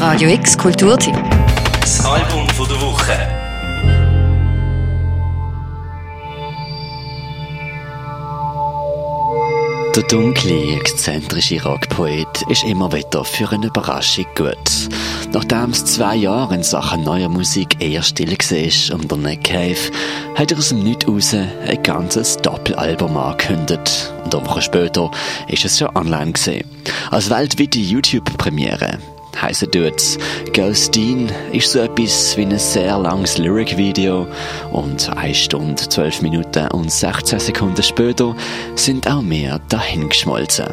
Radio X Kulturtipp. Das Album von der Woche. Der dunkle, exzentrische Rockpoet ist immer wieder für eine Überraschung gut. Nachdem es zwei Jahre in Sachen neuer Musik eher still war um den Nick Cave, hat er aus dem Nichts raus ein ganzes Doppelalbum angekündigt. Und eine Woche später ist es schon online gesehen. Als weltweite YouTube-Premiere heissen tut's. Ghosteen ist so etwas wie ein sehr langes Lyric-Video und 1 Stunde, 12 Minuten und 16 Sekunden später sind auch mehr dahingeschmolzen.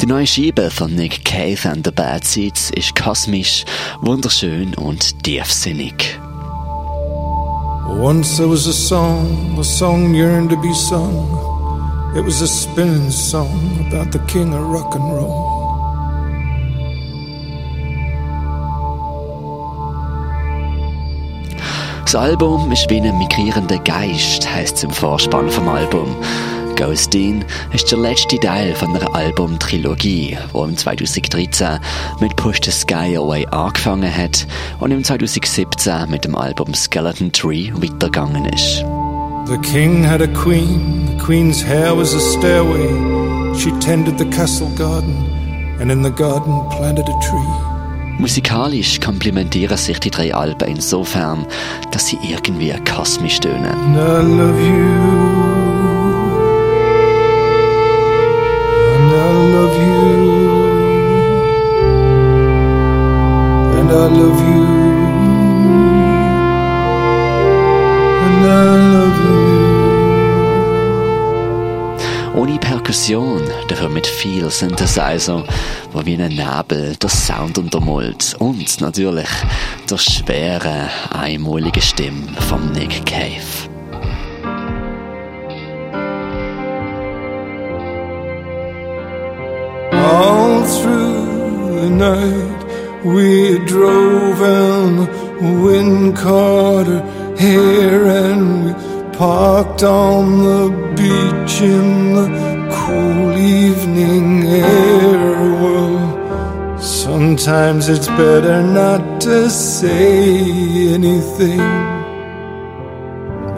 Die neue Scheibe von Nick Cave and the Bad Seeds ist kosmisch, wunderschön und tiefsinnig. Once there was a song, a song yearned to be sung. It was a spinning song about the king of rock and roll. Das Album ist wie ein migrierender Geist, heisst es im Vorspann vom Album. Ghosteen ist der letzte Teil von Album-Trilogie, die im 2013 mit Push the Sky Away angefangen hat und im 2017 mit dem Album Skeleton Tree weitergegangen ist. The king had a queen, the queen's hair was a stairway. She tended the castle garden and in the garden planted a tree. Musikalisch komplementieren sich die drei Alben insofern, dass sie irgendwie kosmisch tönen. And I love you. And I love you. And I love you. And I love you. Ohne Perkussion, dafür mit viel Synthesizer, wo wie ein Nebel der Sound untermalt und natürlich der schwere, einmalige Stimme von Nick Cave. All through the night we drove and wind caught her hair and we parked on the beach in the cool evening air. Well, sometimes it's better not to say anything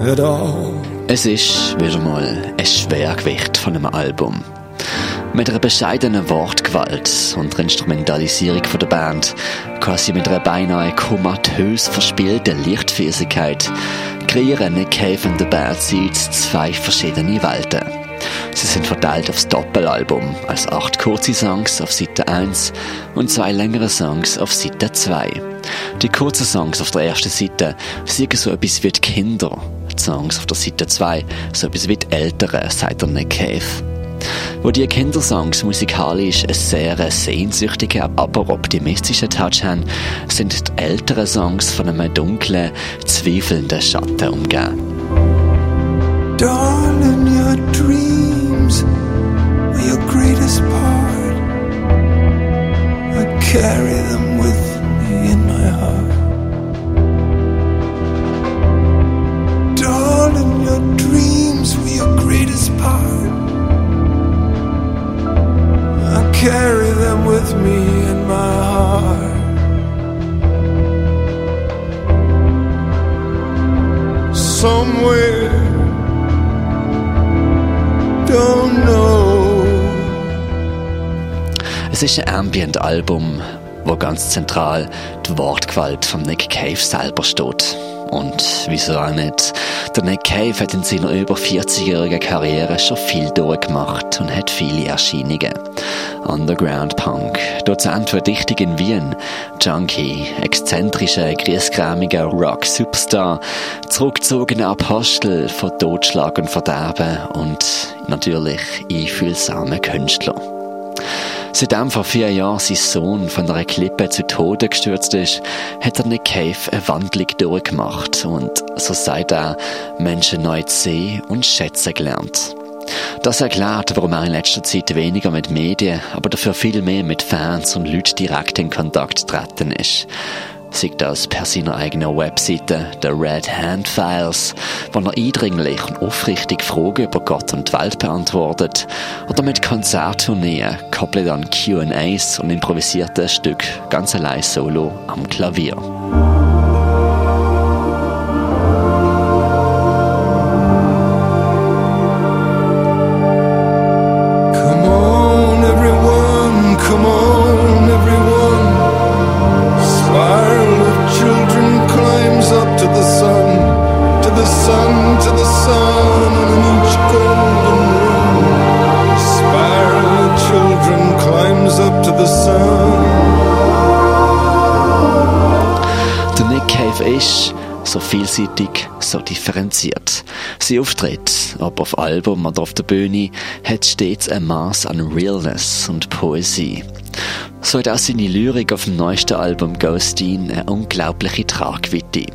at all. Es ist wieder mal ein Schwergewicht von einem Album. Mit einer bescheidenen Wortgewalt und der Instrumentalisierung von der Band, quasi mit einer beinahe komatös verspielten Lichtfähigkeit, kreieren Nick Cave und The Bad Seeds zwei verschiedene Welten. Sie sind verteilt aufs Doppelalbum, als acht kurze Songs auf Seite 1 und zwei längere Songs auf Seite 2. Die kurzen Songs auf der ersten Seite sind so etwas wie die Kinder, die Songs auf der Seite 2 so etwas wie die Älteren, sagt der Nick Cave. Wo die Kindersongs musikalisch einen sehr sehnsüchtigen, aber optimistischen Touch haben, sind die älteren Songs von einem dunklen, zweifelnden Schatten umgeben. Darling, carry them with me in my heart. Darling, your dreams were your greatest part. I carry them with me in my heart. Somewhere don't know. Es ist ein Ambient-Album, wo ganz zentral die Wortgewalt von Nick Cave selber steht. Und wieso auch nicht? Der Nick Cave hat in seiner über 40-jährigen Karriere schon viel durchgemacht und hat viele Erscheinungen. Underground Punk, Dozent für Dichtung in Wien, Junkie, exzentrischer, griesgrämiger Rock-Superstar, zurückgezogener Apostel von Totschlag und Verderben und natürlich einfühlsamer Künstler. Seitdem vor vier Jahren sein Sohn von einer Klippe zu Tode gestürzt ist, hat er Nick Cave eine Wandlung durchgemacht und, so sagt er, Menschen neu zu sehen und schätzen gelernt. Das erklärt, warum er in letzter Zeit weniger mit Medien, aber dafür viel mehr mit Fans und Leuten direkt in Kontakt treten ist. Sei das per seiner eigenen Webseite, der Red Hand Files, wo er eindringlich und aufrichtig Fragen über Gott und die Welt beantwortet, oder mit Konzerttourneen, koppelt an Q&As und improvisierte Stück ganz allein solo am Klavier. The sun, to the sun, in each golden room. Spiral children climbs up to the sun. Der Nick Cave ist so vielseitig, so differenziert. Sein Auftritt, ob auf Album oder auf der Bühne, hat stets ein Maß an Realness und Poesie. So hat auch seine Lyrik auf dem neuesten Album Ghostin eine unglaubliche Tragweite.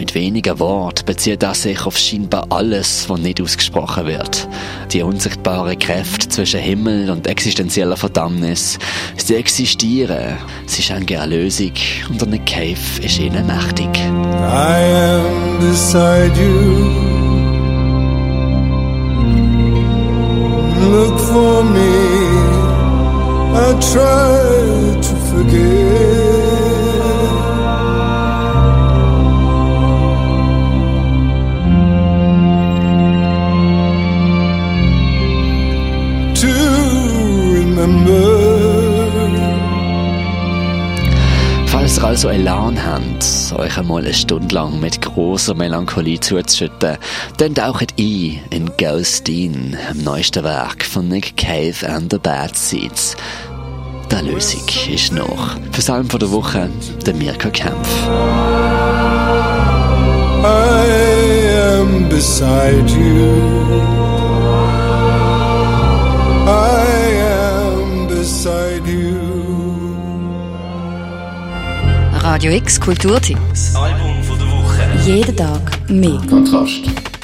Mit wenigen Worten bezieht er sich auf scheinbar alles, was nicht ausgesprochen wird. Die unsichtbaren Kräfte zwischen Himmel und existenzieller Verdammnis, sie existieren, sie schenken Lösung und eine Cave ist ihnen mächtig. I am beside you. Look for me. I try to forget. Falls ihr also Elan habt, euch einmal eine Stunde lang mit großer Melancholie zuzuschütten, dann taucht ein in Ghostin, dem neuesten Werk von Nick Cave and the Bad Seeds. Die Lösung ist noch. Für Salm von der Woche, der Mirko Kempf. I am beside you. Radio X Kulturtipps. Album von der Woche. Jeden Tag mehr. Kontrast.